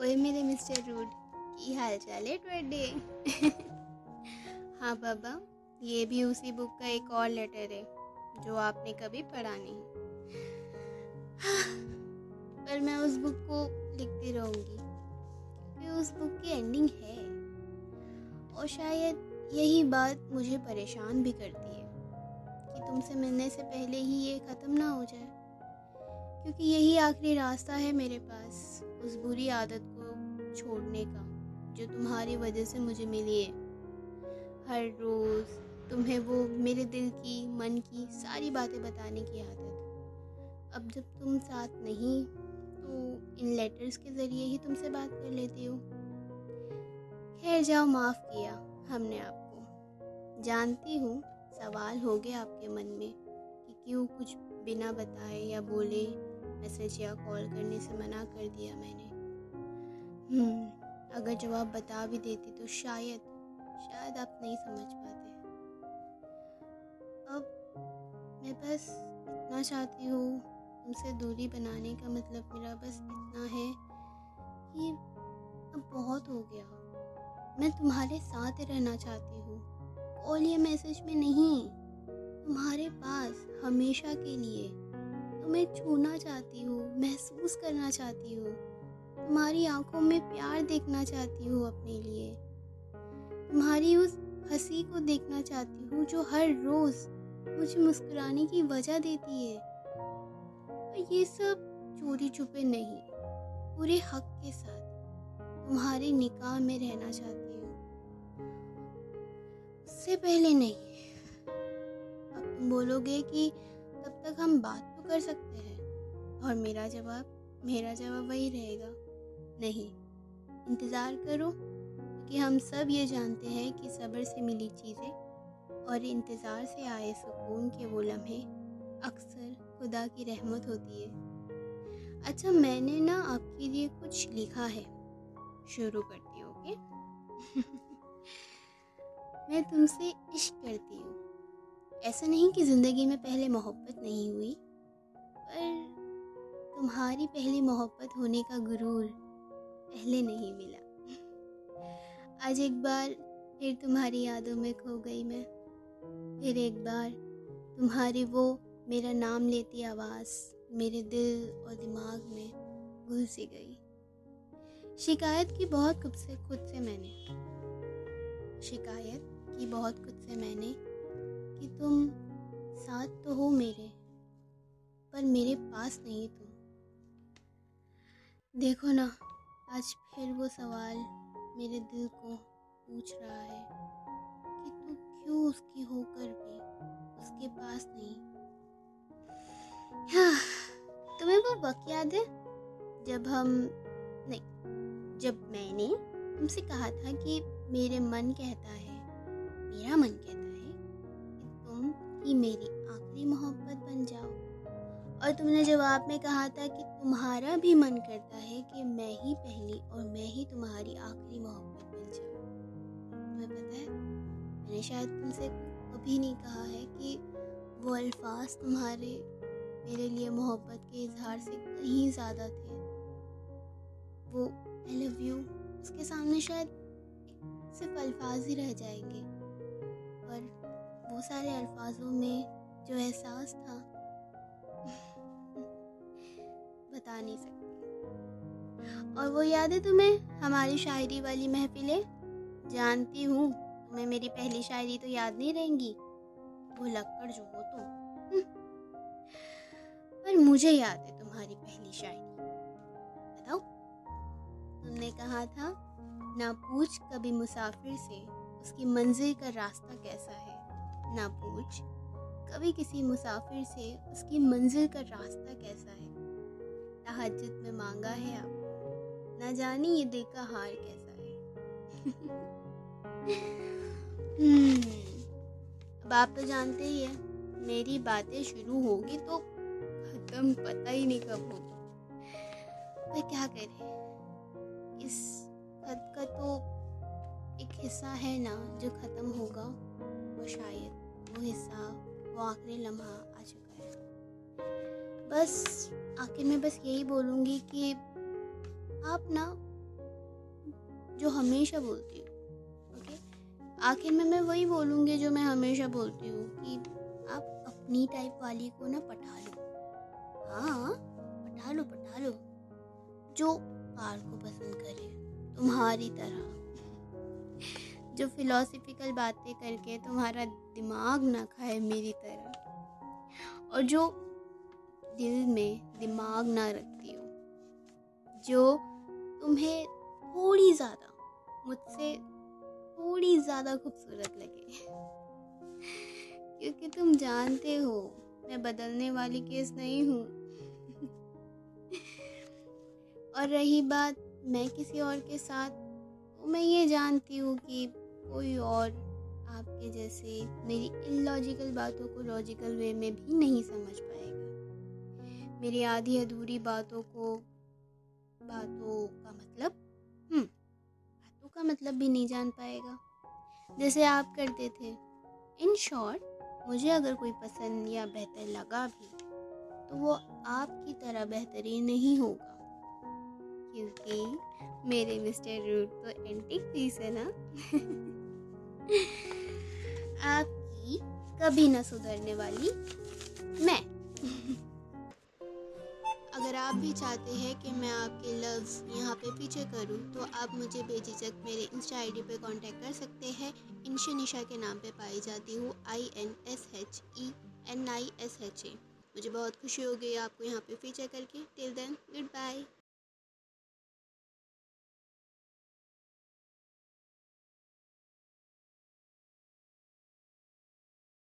ओए मेरे mister rude की हाल चाल है टुडे हाँ बाबा, ये भी उसी बुक का एक और लेटर है, जो आपने कभी पढ़ा नहीं। पर मैं उस बुक को लिखती रहूँगी, क्योंकि उस बुक की एंडिंग है। और शायद यही बात मुझे परेशान भी करती है, कि तुमसे मिलने से पहले ही ये ख़त्म ना हो जाए। क्योंकि यही आखिरी रास्ता है मेरे पास उस बुरी आदत को छोड़ने का, जो तुम्हारी वजह से मुझे मिली है। हर रोज़ तुम्हें वो मेरे दिल की, मन की सारी बातें बताने की आदत अब जब तुम साथ नहीं तो इन लेटर्स के ज़रिए ही तुमसे बात कर लेती हूँ। खैर, जाओ, माफ़ किया हमने आपको। जानती हूँ, सवाल हो गया आपके मन में कि क्यों कुछ बिना बताए या बोले मैसेज या कॉल करने से मना कर दिया मैंने। हम्म, अगर जवाब बता भी देती तो शायद शायद आप नहीं समझ पाते। अब मैं बस इतना चाहती हूँ तुमसे दूरी बनाने का मतलब मेरा बस इतना है कि अब बहुत हो गया। मैं तुम्हारे साथ रहना चाहती हूँ कॉल या मैसेज में नहीं। तुम्हारे पास हमेशा के लिए तुम्हें छूना चाहती हूँ, महसूस करना चाहती हूँ। तुम्हारी आँखों में प्यार देखना चाहती हूँ अपने लिए। तुम्हारी उस हँसी को देखना चाहती हूँ जो हर रोज़ मुझे मुस्कुराने की वजह देती है। और ये सब चोरी छुपे नहीं, पूरे हक के साथ तुम्हारे निकाह में रहना चाहती हूँ। उससे पहले नहीं। अब तुम बोलोगे कि तब तक हम बात कर सकते हैं। और मेरा जवाब मेरा जवाब वही रहेगा। नहीं, इंतज़ार करो, क्योंकि हम सब ये जानते हैं कि सब्र से मिली चीज़ें और इंतज़ार से आए सुकून के वो लम्हे अक्सर खुदा की रहमत होती है। अच्छा मैंने ना आपके लिए कुछ लिखा है। शुरू करती हूँ, ओके? मैं तुमसे इश्क करती हूँ। ऐसा नहीं कि ज़िंदगी में पहले मोहब्बत नहीं हुई। पर तुम्हारी पहली मोहब्बत होने का गुरूर पहले नहीं मिला। आज एक बार फिर तुम्हारी यादों में खो गई मैं। फिर एक बार तुम्हारी वो मेरा नाम लेती आवाज़ मेरे दिल और दिमाग में घुस गई। शिकायत की बहुत खुद से खुद से मैंने। शिकायत की बहुत खुद से मैंने कि तुम साथ तो हो मेरे। पर मेरे पास नहीं तुम। देखो ना, आज फिर वो सवाल मेरे दिल को पूछ रहा है कि तू क्यों उसकी होकर भी उसके पास नहीं? हाँ तुम्हें वो वक्त याद है? जब हम, नहीं, जब मैंने तुमसे कहा था कि मेरे मन कहता है, मेरा मन कहता है कि तुम ही मेरी आखिरी मोहब्बत और तुमने जवाब में कहा था कि तुम्हारा भी मन करता है कि मैं ही पहली और मैं ही तुम्हारी आखिरी मोहब्बत बन जाऊँ। तुम्हें पता है, मैंने शायद तुमसे कभी नहीं कहा है कि वो अल्फाज तुम्हारे, मेरे लिए मोहब्बत के इजहार से कहीं ज़्यादा थे। वो आई लव यू उसके सामने शायद सिर्फ़ अल्फाज ही रह जाएँगे। पर वो सारे अल्फाजों में जो एहसास था बता नहीं सकती। और वो याद है तुम्हें, हमारी शायरी वाली महफिलें? जानती हूँ, तुम्हें मेरी पहली शायरी तो याद नहीं रहेंगी। वो जो हो तुम। हम्म। पर मुझे याद है तुम्हारी पहली शायरी। बताओ। तुमने कहा था, ना पूछ कभी मुसाफिर से, उसकी मंजिल का रास्ता कैसा है? ना पूछ कभी किसी मुसाफिर से, उसकी मंजिल का रास्ता कैसा है? तहजद में मांगा है आप ना जानी ये दिल का हार कैसा है। हम्म, अब आप तो जानते ही है मेरी बातें शुरू होगी तो खत्म पता ही नहीं कब होगी। पर क्या करें इस खत का तो एक हिस्सा है ना जो ख़त्म होगा वो शायद वो हिस्सा वो आखिरी लम्हा आ चुका बस, आखिर में बस यही बोलूँगी कि आप ना जो हमेशा बोलती हूँ ओके आखिर में मैं वही बोलूँगी जो मैं हमेशा बोलती हूँ कि आप अपनी टाइप वाली को ना पटा लो। हाँ पटा लो पटा लो। जो कार को पसंद करे, तुम्हारी तरह। जो फिलोसफिकल बातें करके तुम्हारा दिमाग ना खाए मेरी तरह। और जो दिल में दिमाग ना रखती हो, जो तुम्हें थोड़ी ज़्यादा, मुझसे थोड़ी ज़्यादा खूबसूरत लगे। क्योंकि तुम जानते हो, मैं बदलने वाली केस नहीं हूँ। और रही बात मैं किसी और के साथ तो मैं ये जानती हूँ कि कोई और आपके जैसे मेरी इलॉजिकल बातों को लॉजिकल वे में भी नहीं समझ पाएगा। मेरी आधी अधूरी बातों को, बातों का मतलब? हम्म बातों का मतलब भी नहीं जान पाएगा। जैसे आप करते थे। इन शॉर्ट, मुझे अगर कोई पसंद या बेहतर लगा भी तो वो आपकी तरह बेहतरीन नहीं होगा। क्योंकि मेरे मिस्टर रूट तो एंटिक पीस है ना? आपकी कभी ना सुधरने वाली मैं। आप भी चाहते हैं कि मैं आपके लव्स यहाँ पे पीछे करूँ तो आप मुझे बेझिझक मेरे इंस्टा आईडी पे कांटेक्ट कर सकते हैं। इंशा निशा के नाम पे पाई जाती हूँ I N S H E N I S H A मुझे बहुत खुशी हो गई आपको यहाँ पे फीचर करके। Till then good bye